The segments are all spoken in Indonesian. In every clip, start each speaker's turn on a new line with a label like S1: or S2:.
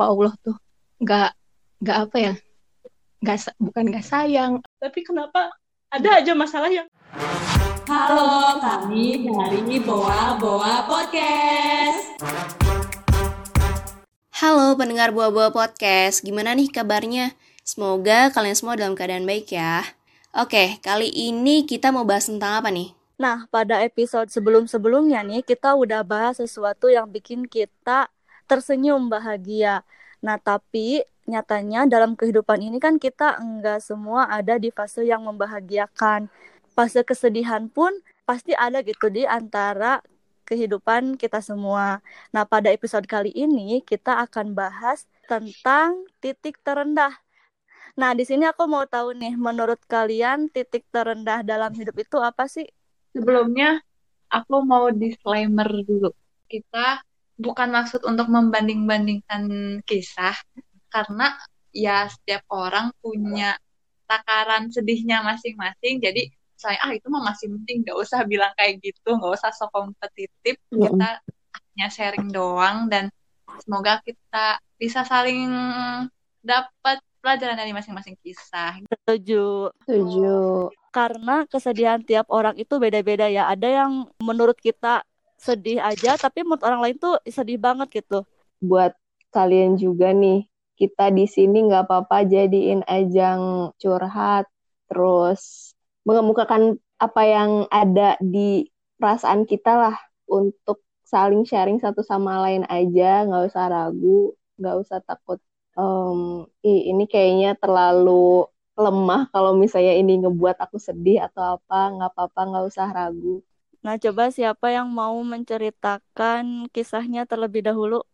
S1: apa Allah tuh nggak nggak apa ya nggak bukan nggak sayang
S2: tapi kenapa ada aja masalah yang
S3: Halo, kami dari Boa Boa Podcast.
S4: Halo pendengar Boa Boa Podcast, gimana nih kabarnya? Semoga kalian semua dalam keadaan baik ya. Oke, kali ini kita mau bahas tentang apa nih?
S5: Nah, pada episode sebelum-sebelumnya nih, kita udah bahas sesuatu yang bikin kita tersenyum bahagia. Nah, tapi nyatanya dalam kehidupan ini kan kita enggak semua ada di fase yang membahagiakan fase kesedihan pun pasti ada gitu di antara kehidupan kita semua. Nah, pada episode kali ini kita akan bahas tentang titik terendah. Nah, di sini aku mau tahu nih, menurut kalian titik terendah dalam hidup itu apa sih?
S1: Sebelumnya, aku mau disclaimer dulu. Kita bukan maksud untuk membanding-bandingkan kisah, karena ya setiap orang punya takaran sedihnya masing-masing. Jadi saya ah itu mah masih penting nggak usah bilang kayak gitu nggak usah sok kompetitif mm -hmm. kita hanya sharing doang dan semoga kita bisa saling dapat pelajaran dari masing-masing kisah
S5: setuju
S4: setuju
S5: karena kesedihan tiap orang itu beda-beda ya ada yang menurut kita sedih aja tapi menurut orang lain tuh sedih banget gitu.
S6: Buat kalian juga nih kita di sini nggak apa-apa jadiin ajang curhat terus mengemukakan apa yang ada di perasaan kita lah untuk saling sharing satu sama lain aja nggak usah ragu nggak usah takut um, ini kayaknya terlalu lemah kalau misalnya ini ngebuat aku sedih atau apa nggak apa-apa nggak usah ragu
S5: nah coba siapa yang mau menceritakan kisahnya terlebih dahulu?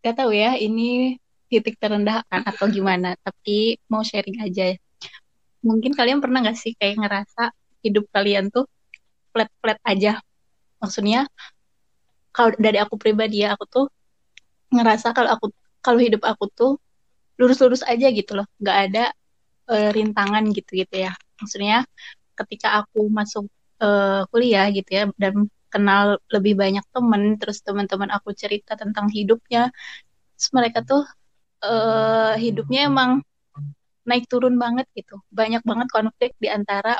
S1: Gak tahu ya ini titik terendah kan atau gimana tapi mau sharing aja mungkin kalian pernah nggak sih kayak ngerasa hidup kalian tuh flat-flat aja? Maksudnya kalau dari aku pribadi ya aku tuh ngerasa kalau aku kalau hidup aku tuh lurus-lurus aja gitu loh. Nggak ada uh, rintangan gitu gitu ya. Maksudnya ketika aku masuk uh, kuliah gitu ya dan kenal lebih banyak temen terus teman-teman aku cerita tentang hidupnya terus mereka tuh uh, hidupnya emang naik turun banget gitu. Banyak banget konflik di antara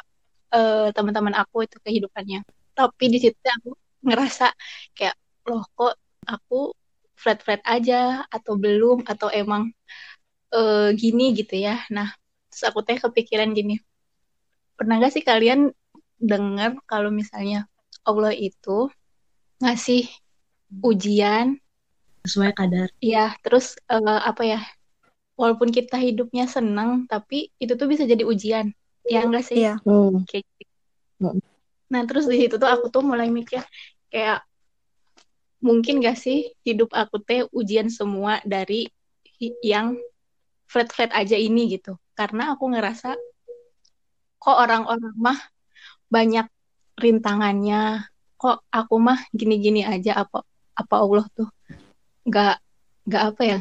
S1: uh, teman-teman aku itu kehidupannya. Tapi di situ aku ngerasa kayak loh kok aku flat flat aja atau belum atau emang uh, gini gitu ya? Nah terus aku teh kepikiran gini pernah gak sih kalian dengar kalau misalnya Allah itu ngasih ujian
S2: sesuai kadar.
S1: Iya, terus uh, apa ya? walaupun kita hidupnya senang tapi itu tuh bisa jadi ujian ya enggak sih
S5: iya.
S1: hmm. kayak gitu. Hmm. nah terus di situ tuh aku tuh mulai mikir kayak mungkin gak sih hidup aku teh ujian semua dari yang flat flat aja ini gitu karena aku ngerasa kok orang-orang mah banyak rintangannya. Kok aku mah gini-gini aja apa apa Allah tuh nggak nggak apa ya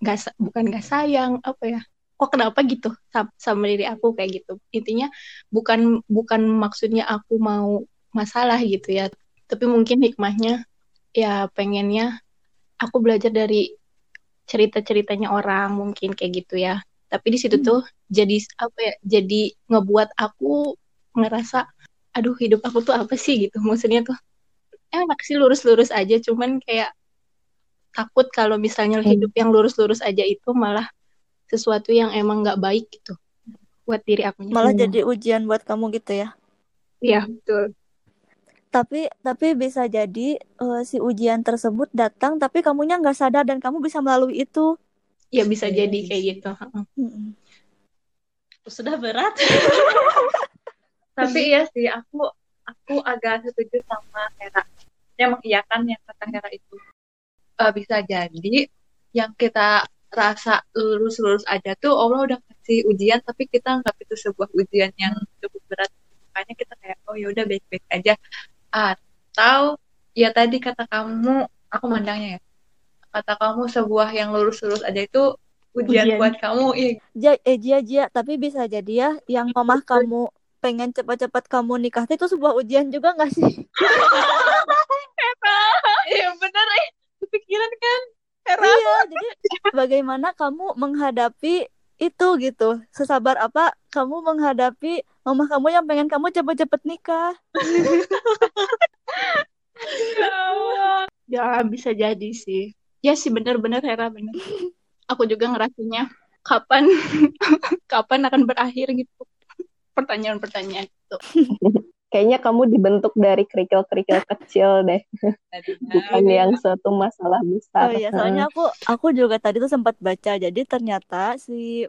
S1: nggak bukan nggak sayang apa ya kok kenapa gitu sama, sama diri aku kayak gitu. Intinya bukan bukan maksudnya aku mau masalah gitu ya tapi mungkin hikmahnya ya pengennya aku belajar dari cerita-ceritanya orang mungkin kayak gitu ya. Tapi di situ hmm. tuh jadi apa ya jadi ngebuat aku ngerasa aduh hidup aku tuh apa sih gitu maksudnya tuh enak sih lurus-lurus aja cuman kayak takut kalau misalnya hmm. hidup yang lurus-lurus aja itu malah sesuatu yang emang nggak baik gitu buat diri aku
S5: malah hmm. jadi ujian buat kamu gitu ya
S1: iya betul
S5: tapi tapi bisa jadi uh, si ujian tersebut datang tapi kamunya nggak sadar dan kamu bisa melalui itu
S1: ya bisa jadi kayak gitu
S2: hmm. sudah berat
S1: tapi ya sih aku aku agak setuju sama Hera. Yang mengiyakan yang kata Hera itu. Uh, bisa jadi yang kita rasa lurus-lurus aja tuh Allah udah kasih ujian tapi kita nggak itu sebuah ujian yang cukup berat. Makanya kita kayak oh ya udah baik-baik aja. Atau ya tadi kata kamu aku mandangnya ya. Kata kamu sebuah yang lurus-lurus aja itu ujian, ujian. buat kamu. Iya.
S5: Ja, eh Jia Jia tapi bisa jadi ya yang mamah kamu pengen cepat-cepat kamu nikah itu sebuah ujian juga nggak sih?
S1: Iya bener eh kepikiran kan?
S5: Hera iya jadi bagaimana kamu menghadapi itu gitu? Sesabar apa kamu menghadapi mama kamu yang pengen kamu cepet-cepet nikah?
S1: Ya bisa jadi sih. Ya sih bener-bener Hera bener. Aku juga ngerasanya kapan kapan akan berakhir gitu pertanyaan-pertanyaan itu.
S6: Kayaknya kamu dibentuk dari kerikil-kerikil kecil deh, bukan yang suatu masalah
S5: oh
S6: besar.
S5: iya soalnya aku aku juga tadi tuh sempat baca jadi ternyata si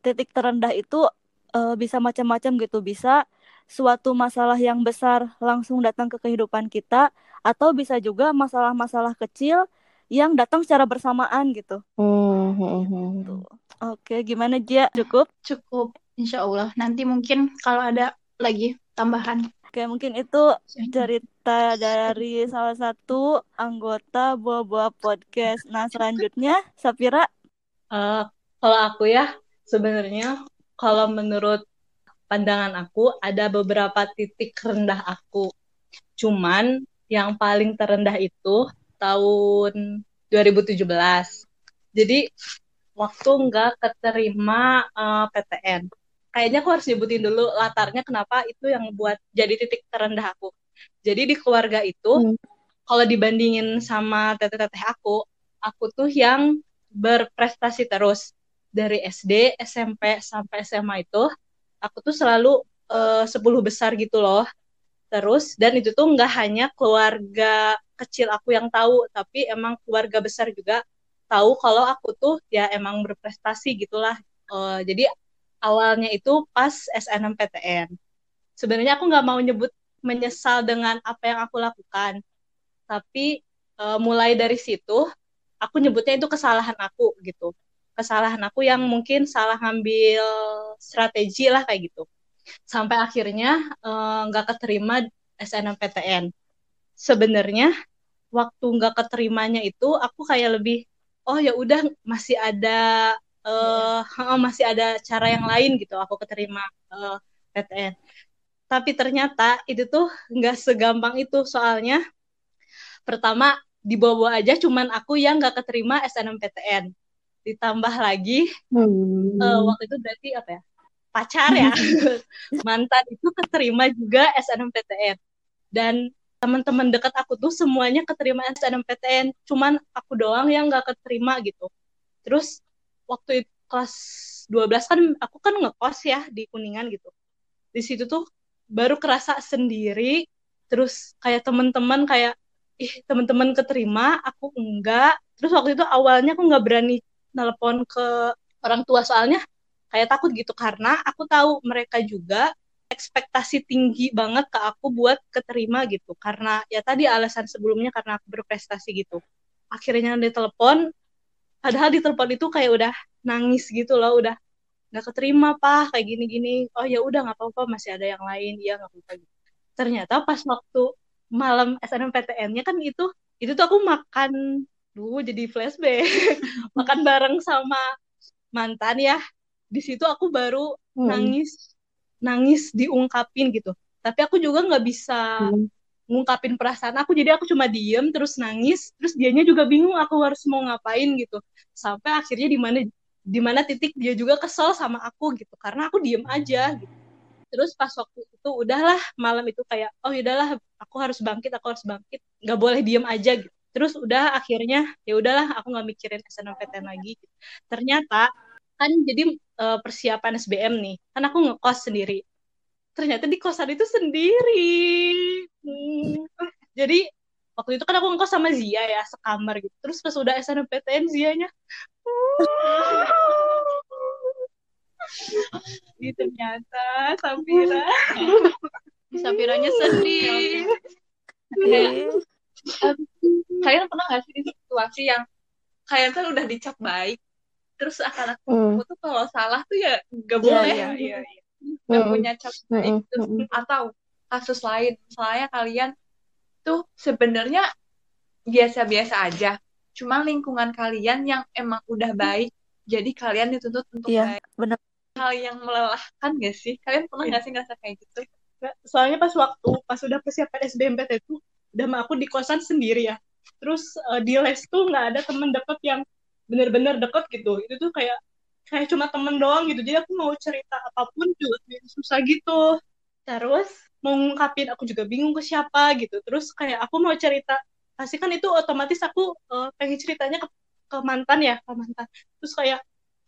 S5: titik terendah itu eh, bisa macam-macam gitu bisa suatu masalah yang besar langsung datang ke kehidupan kita atau bisa juga masalah-masalah kecil yang datang secara bersamaan gitu.
S6: Hmm, hmm, hmm.
S5: Tuh. Oke, gimana Jia? Cukup?
S1: Cukup insya Allah. Nanti mungkin kalau ada lagi tambahan.
S5: Oke, mungkin itu cerita dari salah satu anggota Boa-Boa Podcast. Nah, selanjutnya Sapira.
S2: Eh, kalau aku ya, sebenarnya kalau menurut pandangan aku ada beberapa titik rendah aku. Cuman yang paling terendah itu tahun 2017. Jadi waktu nggak keterima eh, PTN. Kayaknya aku harus nyebutin dulu latarnya kenapa itu yang buat jadi titik terendah aku. Jadi di keluarga itu,
S6: Hmm.
S2: kalau dibandingin sama teteh-teteh aku, aku tuh yang berprestasi terus dari SD, SMP sampai SMA itu, aku tuh selalu eh, 10 besar gitu loh. Terus dan itu tuh nggak hanya keluarga kecil aku yang tahu, tapi emang keluarga besar juga tahu kalau aku tuh ya emang berprestasi gitulah. Eh, jadi awalnya itu pas SNMPTN. Sebenarnya aku nggak mau nyebut menyesal dengan apa yang aku lakukan, tapi eh, mulai dari situ aku nyebutnya itu kesalahan aku gitu. Kesalahan aku yang mungkin salah ngambil strategi lah kayak gitu. Sampai akhirnya eh, nggak keterima SNMPTN sebenarnya waktu nggak keterimanya itu aku kayak lebih oh ya udah masih ada eh heeh, masih ada cara yang lain gitu aku keterima eh, PTN tapi ternyata itu tuh nggak segampang itu soalnya pertama di bawah aja cuman aku yang nggak keterima SNMPTN ditambah lagi
S6: Hmm.
S2: eh, waktu itu berarti apa ya? Pacar ya? Mantan itu keterima juga SNMPTN dan teman-teman dekat aku tuh semuanya keterima SNMPTN cuman aku doang yang nggak keterima gitu. Terus waktu itu kelas 12 kan aku kan ngekos ya di Kuningan gitu. Di situ tuh baru kerasa sendiri terus kayak teman-teman kayak ih teman-teman keterima aku enggak. Terus waktu itu awalnya aku nggak berani nelpon ke orang tua soalnya kayak takut gitu karena aku tahu mereka juga ekspektasi tinggi banget ke aku buat keterima gitu. Karena ya tadi alasan sebelumnya karena aku berprestasi gitu. Akhirnya ditelepon padahal di telepon itu kayak udah nangis gitu loh udah nggak keterima pak kayak gini gini oh ya udah nggak apa-apa masih ada yang lain iya nggak apa-apa gitu. ternyata pas waktu malam SNMPTN-nya kan itu itu tuh aku makan dulu jadi flashback makan bareng sama mantan ya di situ aku baru
S6: Hmm.
S2: nangis nangis diungkapin gitu tapi aku juga nggak bisa
S6: Hmm.
S2: Ngungkapin perasaan aku. Jadi aku cuma diem terus nangis terus dianya juga bingung aku harus mau ngapain gitu. Sampai akhirnya di mana di mana titik dia juga kesel sama aku gitu. Karena aku diem aja gitu. Terus pas waktu itu udahlah malam itu kayak oh udahlah aku harus bangkit aku harus bangkit. Nggak boleh diem aja gitu. Terus udah akhirnya ya udahlah aku nggak mikirin SNMPTN lagi gitu. ternyata kan jadi eh, persiapan SBM nih. Kan aku ngekos sendiri. Ternyata di kosan itu sendiri Hmm. jadi waktu itu kan aku ngekos sama Zia ya sekamar gitu terus pas udah SNMPTN Zianya Ini ternyata Safira
S1: Sapiranya sedih.
S7: kalian pernah gak sih di situasi yang kalian kan udah dicap baik terus akan
S6: Hmm.
S7: aku tuh kalau salah tuh ya gak
S5: Iya,
S7: boleh
S5: iya,
S7: iya, iya. gak
S6: Hmm.
S7: punya cap baik
S6: Hmm.
S7: terus
S6: Hmm.
S7: atau kasus lain. Misalnya kalian tuh sebenarnya biasa-biasa aja. Cuma lingkungan kalian yang emang udah baik jadi kalian dituntut untuk
S5: Iya,
S7: baik.
S5: benar.
S7: hal yang melelahkan gak sih? Kalian pernah gak sih ngerasa kayak gitu?
S2: Soalnya pas waktu pas udah persiapan SBMPT itu udah mah aku di kosan sendiri ya. Terus eh, di les tuh nggak ada temen deket yang bener-bener deket gitu. Itu tuh kayak kayak cuma temen doang gitu. Jadi aku mau cerita apa pun juga susah gitu. Terus mau ngungkapin aku juga bingung ke siapa gitu. Terus kayak aku mau cerita pasti kan itu otomatis aku uh, pengen ceritanya ke, ke mantan ya ke mantan. Terus kayak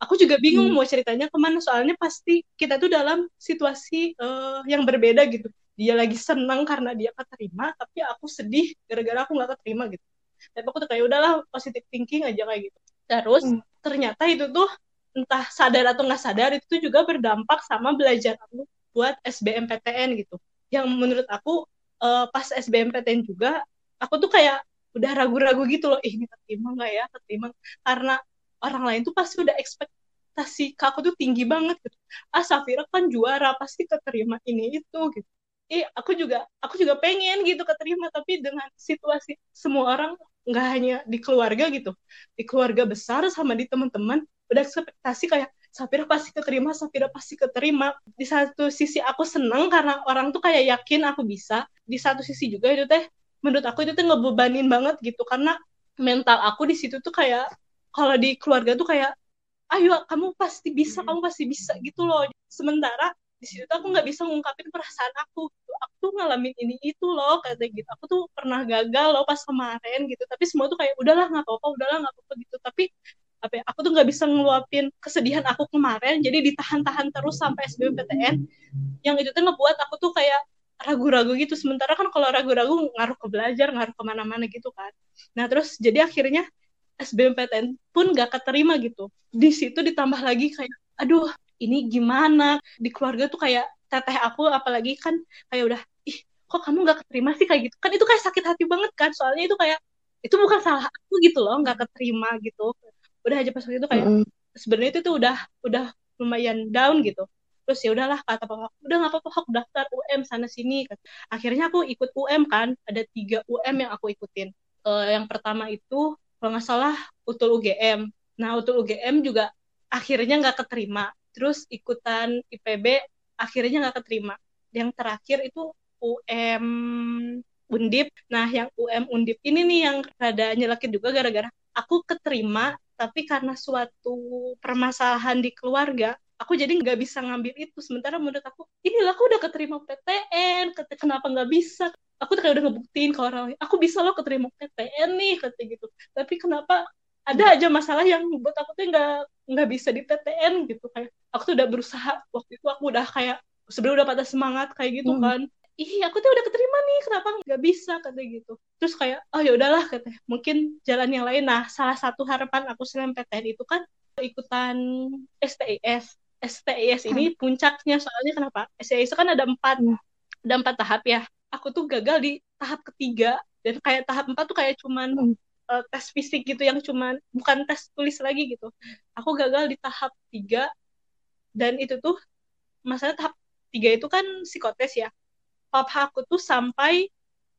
S2: aku juga bingung
S1: Hmm.
S2: mau ceritanya ke mana soalnya pasti kita tuh dalam situasi uh, yang berbeda gitu. Dia lagi senang karena dia keterima tapi aku sedih gara-gara aku nggak keterima gitu. Tapi aku tuh kayak udahlah positive thinking aja kayak gitu. Terus
S6: Hmm.
S2: ternyata itu tuh entah sadar atau nggak sadar itu tuh juga berdampak sama belajar aku buat SBMPTN gitu yang menurut aku uh, pas SBMPTN juga aku tuh kayak udah ragu-ragu gitu loh ini keterima nggak ya? Keterima. Karena orang lain tuh pasti udah ekspektasi ke aku tuh tinggi banget gitu. Ah Safira kan juara pasti keterima ini itu gitu. Eh aku juga aku juga pengen gitu keterima tapi dengan situasi semua orang nggak hanya di keluarga gitu di keluarga besar sama di teman-teman udah ekspektasi kayak Safira pasti keterima Safira pasti keterima. Di satu sisi aku seneng karena orang tuh kayak yakin aku bisa. Di satu sisi juga itu teh menurut aku itu tuh ngebebanin banget gitu. Karena mental aku di situ tuh kayak kalau di keluarga tuh kayak ayo kamu pasti bisa kamu pasti bisa gitu loh. Sementara di situ tuh aku nggak bisa ngungkapin perasaan aku gitu. aku tuh ngalamin ini itu loh kata gitu. Aku tuh pernah gagal loh pas kemarin gitu. Tapi semua tuh kayak udahlah nggak apa-apa udahlah nggak apa-apa gitu. Tapi apa ya, aku tuh nggak bisa ngeluapin kesedihan aku kemarin jadi ditahan-tahan terus sampai SBMPTN yang itu tuh ngebuat aku tuh kayak ragu-ragu gitu. Sementara kan kalau ragu-ragu ngaruh ke belajar ngaruh ke mana-mana gitu kan. Nah terus jadi akhirnya SBMPTN pun gak keterima gitu. Di situ ditambah lagi kayak aduh ini gimana? Di keluarga tuh kayak teteh aku apalagi kan kayak udah ih kok kamu gak keterima sih? Kayak gitu. Kan itu kayak sakit hati banget kan. Soalnya itu kayak itu bukan salah aku gitu loh nggak keterima gitu udah aja pas waktu itu kayak
S6: Mm-mm.
S2: sebenarnya itu tuh udah udah lumayan down gitu. Terus ya udahlah kata papa udah nggak apa-apa aku daftar UM sana sini. Akhirnya aku ikut UM kan ada tiga UM yang aku ikutin. Eh, yang pertama itu kalau nggak salah utul UGM nah utul UGM juga akhirnya nggak keterima. Terus ikutan IPB akhirnya nggak keterima. Yang terakhir itu UM Undip. Nah yang UM Undip ini nih yang rada nyelekit juga gara-gara aku keterima tapi karena suatu permasalahan di keluarga aku jadi nggak bisa ngambil itu. Sementara menurut aku inilah aku udah keterima PTN kenapa nggak bisa? Aku tuh kayak udah ngebuktiin ke orang lain aku bisa loh keterima PTN nih kata gitu. Tapi kenapa? Ada aja masalah yang buat aku tuh nggak nggak bisa di PTN gitu. Kayak aku tuh udah berusaha waktu itu aku udah kayak sebenarnya udah pada semangat kayak gitu
S6: Hmm.
S2: kan ih aku tuh udah keterima nih kenapa nggak bisa kata gitu. Terus kayak oh ya udahlah katanya. Mungkin jalan yang lain. Nah salah satu harapan aku selain PTN itu kan ikutan STIS STIS ini puncaknya soalnya kenapa? STIS itu kan ada empat
S6: Hmm.
S2: ada empat tahap ya. Aku tuh gagal di tahap ketiga dan kayak tahap empat tuh kayak cuman
S6: Hmm.
S2: eh, tes fisik gitu yang cuman bukan tes tulis lagi gitu. Aku gagal di tahap tiga dan itu tuh masalah tahap tiga itu kan psikotes ya papa aku tuh sampai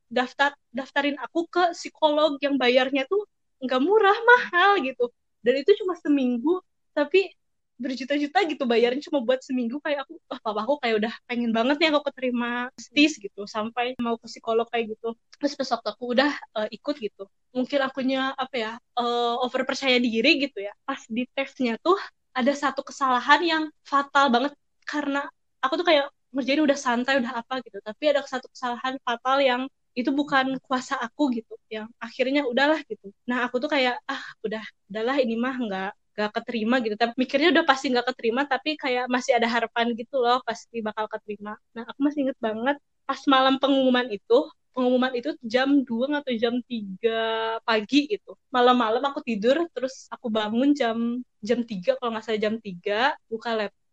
S2: daftar daftarin aku ke psikolog yang bayarnya tuh nggak murah mahal gitu. Dan itu cuma seminggu tapi berjuta-juta gitu bayarnya cuma buat seminggu. Kayak aku wah papa aku kayak udah pengen banget nih aku keterima stis gitu. Sampai mau ke psikolog kayak gitu. Terus waktu aku udah eh, ikut gitu mungkin akunya apa ya eh, over percaya diri gitu ya. Pas di tesnya tuh ada satu kesalahan yang fatal banget. Karena aku tuh kayak ngerjain udah santai udah apa gitu. Tapi ada satu kesalahan fatal yang itu bukan kuasa aku gitu yang akhirnya udahlah gitu. Nah aku tuh kayak ah udah udahlah ini mah nggak nggak keterima gitu. Tapi mikirnya udah pasti nggak keterima tapi kayak masih ada harapan gitu loh pasti bakal keterima. Nah aku masih inget banget pas malam pengumuman itu pengumuman itu jam 2 atau jam 3 pagi gitu. Malam-malam aku tidur terus aku bangun jam jam 3 kalau nggak salah jam 3 buka laptop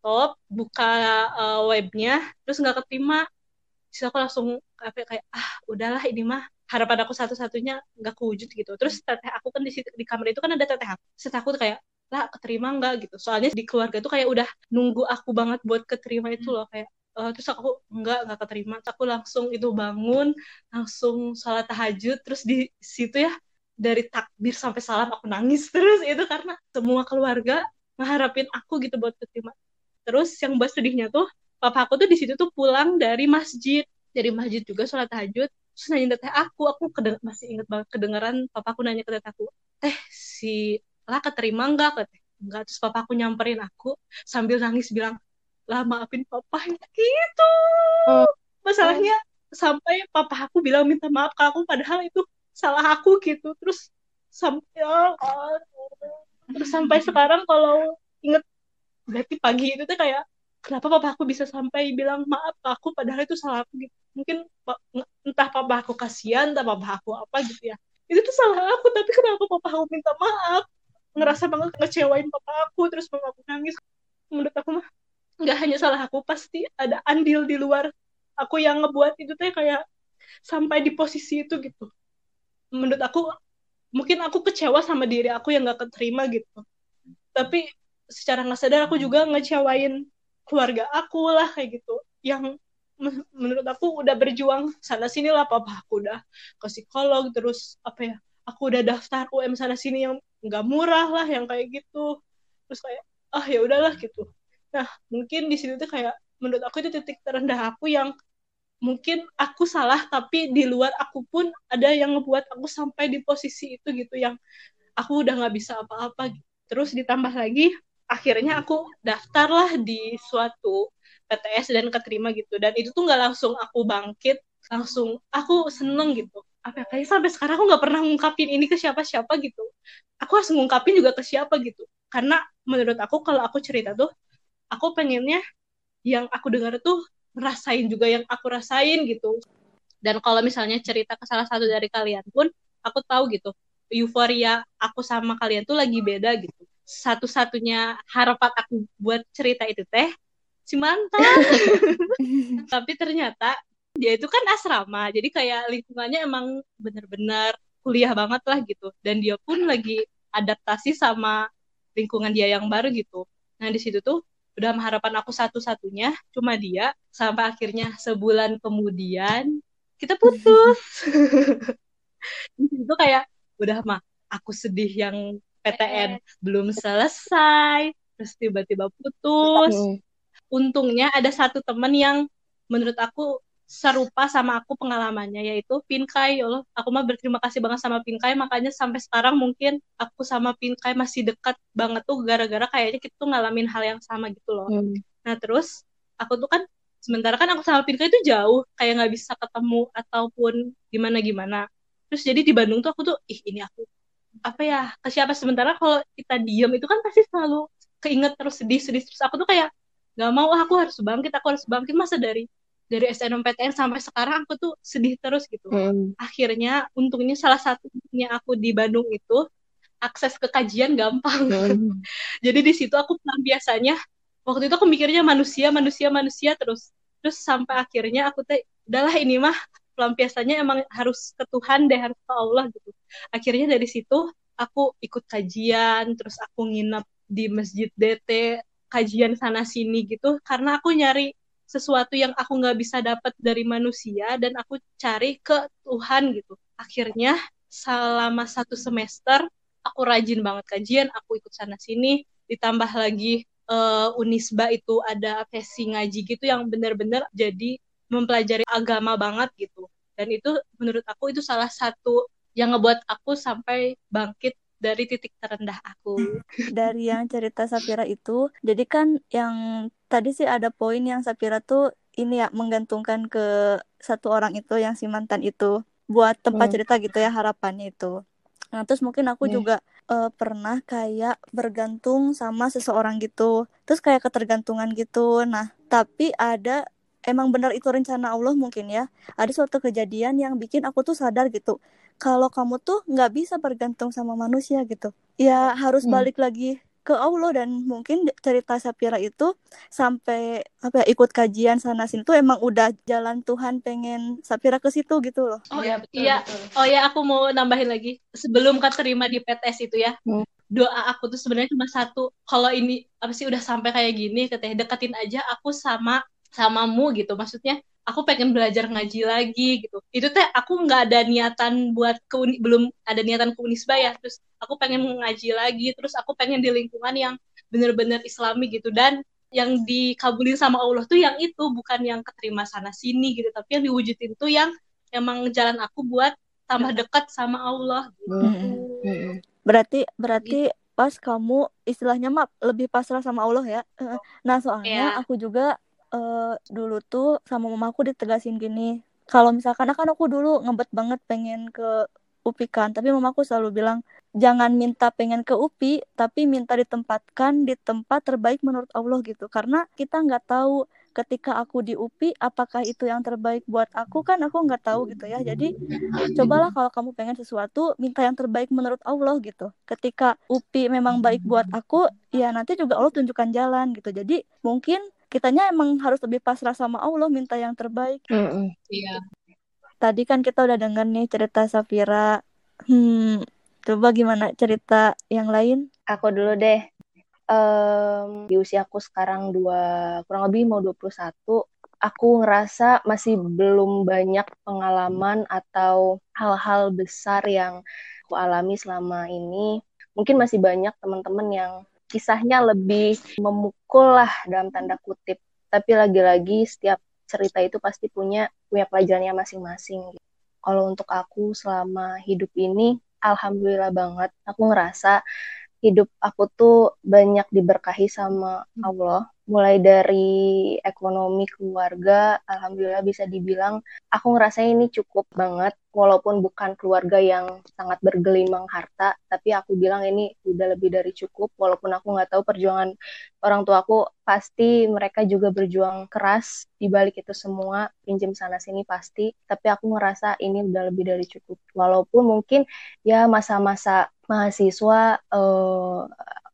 S2: buka uh, webnya terus nggak keterima. Terus aku langsung kayak kayak ah udahlah ini mah harapan aku satu-satunya nggak kewujud gitu. Terus teteh aku kan di di kamar itu kan ada teteh aku. Terus aku kayak lah keterima nggak? Gitu. Soalnya di keluarga tuh kayak udah nunggu aku banget buat keterima itu loh kayak eh, terus aku nggak nggak keterima. Terus aku langsung itu bangun langsung sholat tahajud terus di situ ya dari takbir sampai salam aku nangis terus itu karena semua keluarga ngeharapin aku gitu buat keterima terus yang buat sedihnya tuh papa aku tuh di situ tuh pulang dari masjid. Dari masjid juga sholat tahajud. Terus nanya teteh aku aku kedeng- masih inget banget kedengeran papa aku nanya ke teteh aku teh si lah keterima enggak kata enggak terus papa aku nyamperin aku sambil nangis bilang lah maafin papa gitu.
S6: Oh.
S2: masalahnya sampai papa aku bilang minta maaf ke aku padahal itu salah aku gitu. Terus sampai Allah. terus sampai sekarang kalau inget berarti pagi itu tuh kayak kenapa papa aku bisa sampai bilang maaf ke aku padahal itu salah aku? Gitu. Mungkin entah papa aku kasihan entah papa aku apa gitu ya. Itu tuh salah aku tapi kenapa papa aku minta maaf? Ngerasa banget ngecewain papa aku terus mama aku nangis. Menurut aku mah nggak hanya salah aku pasti ada andil di luar aku yang ngebuat itu teh kayak sampai di posisi itu gitu. Menurut aku mungkin aku kecewa sama diri aku yang gak keterima gitu. Tapi secara nggak sadar aku juga ngecewain keluarga aku lah kayak gitu. Yang men- menurut aku udah berjuang sana sini lah papa aku udah ke psikolog terus apa ya aku udah daftar UM sana sini yang nggak murah lah yang kayak gitu. Terus kayak ah ya udahlah gitu. Nah mungkin di situ tuh kayak menurut aku itu titik terendah aku yang mungkin aku salah tapi di luar aku pun ada yang ngebuat aku sampai di posisi itu gitu yang aku udah nggak bisa apa-apa gitu. terus ditambah lagi akhirnya aku daftar lah di suatu PTS dan keterima gitu. Dan itu tuh nggak langsung aku bangkit langsung aku seneng gitu. Apa ya, kayak sampai sekarang aku nggak pernah ngungkapin ini ke siapa-siapa gitu. Aku harus ngungkapin juga ke siapa gitu. Karena menurut aku kalau aku cerita tuh aku pengennya yang aku dengar tuh rasain juga yang aku rasain gitu. Dan kalau misalnya cerita ke salah satu dari kalian pun aku tahu gitu euforia aku sama kalian tuh lagi beda gitu satu-satunya harapan aku buat cerita itu teh si mantan. Tapi ternyata dia itu kan asrama jadi kayak lingkungannya emang bener-bener kuliah banget lah gitu. Dan dia pun lagi adaptasi sama lingkungan dia yang baru gitu. Nah di situ tuh udah harapan aku satu-satunya cuma dia sampai akhirnya sebulan kemudian kita putus. Di situ kayak udah mah aku sedih yang PTN belum selesai terus tiba-tiba putus. Untungnya ada satu temen yang menurut aku serupa sama aku pengalamannya yaitu Pinkai. Ya Allah aku mah berterima kasih banget sama Pinkai. Makanya sampai sekarang mungkin aku sama Pinkai masih dekat banget tuh gara-gara kayaknya kita tuh ngalamin hal yang sama gitu loh.
S6: Hmm.
S2: nah terus aku tuh kan sementara kan aku sama Pinkai itu jauh kayak nggak bisa ketemu ataupun gimana gimana terus jadi di Bandung tuh aku tuh ih ini aku apa ya ke siapa? Sementara kalau kita diem itu kan pasti selalu keinget terus sedih sedih. Terus aku tuh kayak nggak mau ah, aku harus bangkit aku harus bangkit. Masa dari dari SNMPTN sampai sekarang aku tuh sedih terus gitu.
S6: Hmm.
S2: akhirnya untungnya salah satunya aku di Bandung itu akses ke kajian gampang.
S6: Hmm.
S2: jadi di situ aku biasanya waktu itu aku mikirnya manusia manusia manusia terus. Terus sampai akhirnya aku teh udahlah ini mah pelampiasannya emang harus ke Tuhan deh harus ke Allah gitu. Akhirnya dari situ aku ikut kajian terus aku nginep di masjid DT kajian sana sini gitu. Karena aku nyari sesuatu yang aku nggak bisa dapat dari manusia dan aku cari ke Tuhan gitu. Akhirnya selama satu semester aku rajin banget kajian aku ikut sana sini. Ditambah lagi eh, Unisba itu ada sesi ngaji gitu yang benar-benar jadi mempelajari agama banget gitu dan itu menurut aku itu salah satu yang ngebuat aku sampai bangkit dari titik terendah aku
S5: dari yang cerita Sapira itu, jadi kan yang tadi sih ada poin yang Sapira tuh ini ya menggantungkan ke satu orang itu yang si mantan itu buat tempat
S6: Hmm.
S5: cerita gitu ya harapannya itu. Nah, terus mungkin aku
S6: Iya.
S5: juga eh, pernah kayak bergantung sama seseorang gitu. Terus kayak ketergantungan gitu. Nah, tapi ada emang benar itu rencana Allah mungkin ya. Ada suatu kejadian yang bikin aku tuh sadar gitu. Kalau kamu tuh nggak bisa bergantung sama manusia gitu. Ya harus
S6: Hmm.
S5: balik lagi ke Allah dan mungkin cerita Sapira itu sampai apa ya ikut kajian sana sini tuh emang udah jalan Tuhan pengen Sapira ke situ gitu loh.
S2: Oh
S7: Iya, betul,
S2: iya.
S7: betul.
S2: Oh ya, aku mau nambahin lagi. Sebelum keterima di PTS itu ya,
S6: Hmm.
S2: doa aku tuh sebenarnya cuma satu. Kalau ini apa sih udah sampai kayak gini, katanya deketin aja aku sama samamu gitu. Maksudnya aku pengen belajar ngaji lagi gitu. Itu teh aku nggak ada niatan buat ke uni, belum ada niatan ke Unisba ya. Terus aku pengen ngaji lagi. Terus aku pengen di lingkungan yang bener-bener Islami gitu dan yang dikabulin sama Allah tuh yang itu bukan yang keterima sana sini gitu tapi yang diwujudin tuh yang emang jalan aku buat tambah dekat sama Allah gitu.
S6: Hmm. Hmm.
S5: Berarti berarti pas kamu istilahnya mah lebih pasrah sama Allah ya. Nah, soalnya
S1: Iya.
S5: aku juga eh, dulu tuh sama mamaku ditegasin gini. Kalau misalkan kan aku dulu ngebet banget pengen ke UPI kan, tapi mamaku selalu bilang jangan minta pengen ke UPI, tapi minta ditempatkan di tempat terbaik menurut Allah gitu. Karena kita nggak tahu ketika aku di UPI apakah itu yang terbaik buat aku kan aku nggak tahu gitu ya. Jadi cobalah kalau kamu pengen sesuatu minta yang terbaik menurut Allah gitu ketika UPI memang baik buat aku ya nanti juga Allah tunjukkan jalan gitu jadi mungkin kitanya emang harus lebih pasrah sama Allah minta yang terbaik
S6: Mm-mm.
S1: Iya.
S5: tadi kan kita udah denger nih cerita Safira hmm coba gimana cerita yang lain
S6: Aku dulu deh. Em, di usia aku sekarang dua kurang lebih mau 21, aku ngerasa masih belum banyak pengalaman atau hal-hal besar yang aku alami selama ini. Mungkin masih banyak teman-teman yang kisahnya lebih memukul lah dalam tanda kutip. Tapi lagi-lagi setiap cerita itu pasti punya punya pelajarannya masing-masing. Kalau untuk aku selama hidup ini, alhamdulillah banget. Aku ngerasa hidup aku tuh banyak diberkahi sama Allah. Mulai dari ekonomi keluarga, alhamdulillah bisa dibilang aku ngerasa ini cukup banget. Walaupun bukan keluarga yang sangat bergelimang harta, tapi aku bilang ini udah lebih dari cukup. Walaupun aku nggak tahu perjuangan orang tua aku, pasti mereka juga berjuang keras di balik itu semua, pinjam sana sini pasti. Tapi aku ngerasa ini udah lebih dari cukup. Walaupun mungkin ya masa-masa mahasiswa eh,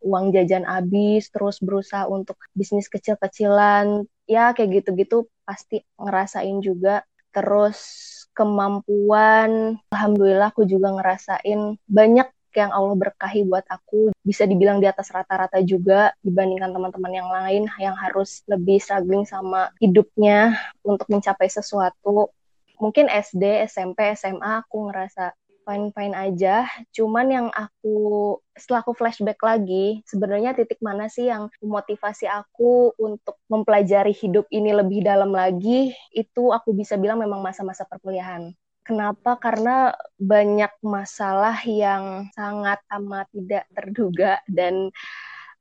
S6: uang jajan habis terus berusaha untuk bisnis kecil-kecilan ya kayak gitu-gitu pasti ngerasain juga terus kemampuan. Alhamdulillah aku juga ngerasain banyak yang Allah berkahi buat aku. Bisa dibilang di atas rata-rata juga dibandingkan teman-teman yang lain yang harus lebih struggling sama hidupnya untuk mencapai sesuatu. Mungkin SD, SMP, SMA aku ngerasa fine-fine aja. Cuman yang aku setelah aku flashback lagi, sebenarnya titik mana sih yang memotivasi aku untuk mempelajari hidup ini lebih dalam lagi? Itu aku bisa bilang memang masa-masa perkuliahan. Kenapa? Karena banyak masalah yang sangat amat tidak terduga dan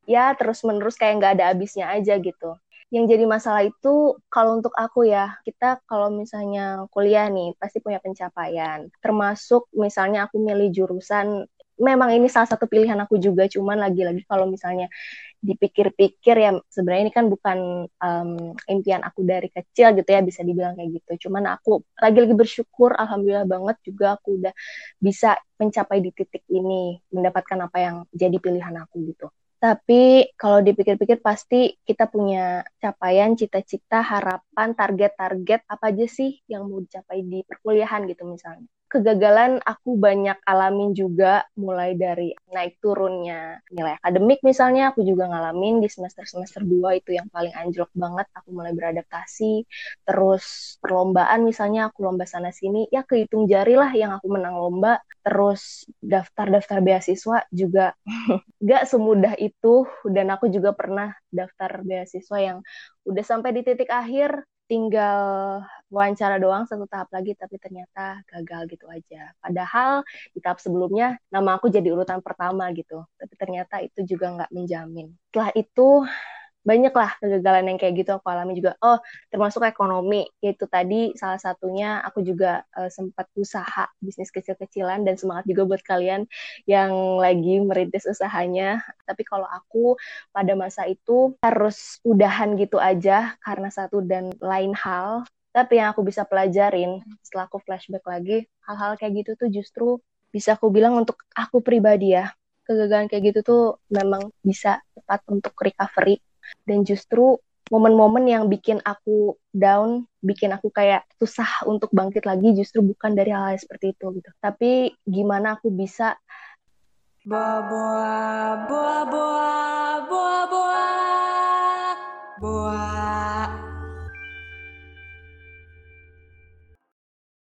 S6: ya terus-menerus kayak nggak ada habisnya aja gitu yang jadi masalah itu kalau untuk aku ya kita kalau misalnya kuliah nih pasti punya pencapaian. Termasuk misalnya aku milih jurusan memang ini salah satu pilihan aku juga cuman lagi-lagi kalau misalnya dipikir-pikir ya sebenarnya ini kan bukan um, impian aku dari kecil gitu ya bisa dibilang kayak gitu. Cuman aku lagi-lagi bersyukur alhamdulillah banget juga aku udah bisa mencapai di titik ini mendapatkan apa yang jadi pilihan aku gitu tapi kalau dipikir-pikir pasti kita punya capaian, cita-cita, harapan, target-target apa aja sih yang mau dicapai di perkuliahan gitu misalnya. Kegagalan aku banyak alamin juga mulai dari naik turunnya nilai akademik misalnya aku juga ngalamin di semester-semester 2 itu yang paling anjlok banget aku mulai beradaptasi. Terus perlombaan misalnya aku lomba sana sini ya kehitung jari lah yang aku menang lomba. Terus daftar-daftar beasiswa juga gak semudah itu. Dan aku juga pernah daftar beasiswa yang udah sampai di titik akhir tinggal wawancara doang satu tahap lagi tapi ternyata gagal gitu aja. Padahal di tahap sebelumnya nama aku jadi urutan pertama gitu tapi ternyata itu juga nggak menjamin. Setelah itu banyak lah kegagalan yang kayak gitu aku alami juga. Oh, termasuk ekonomi. Yaitu tadi salah satunya aku juga uh, sempat usaha bisnis kecil-kecilan dan semangat juga buat kalian yang lagi merintis usahanya. Tapi kalau aku pada masa itu harus udahan gitu aja karena satu dan lain hal. Tapi yang aku bisa pelajarin setelah aku flashback lagi, hal-hal kayak gitu tuh justru bisa aku bilang untuk aku pribadi ya, kegagalan kayak gitu tuh memang bisa tepat untuk recovery dan justru momen-momen yang bikin aku down, bikin aku kayak susah untuk bangkit lagi justru bukan dari hal-hal seperti itu gitu. Tapi gimana aku bisa boa boa boa
S3: boa boa boa boa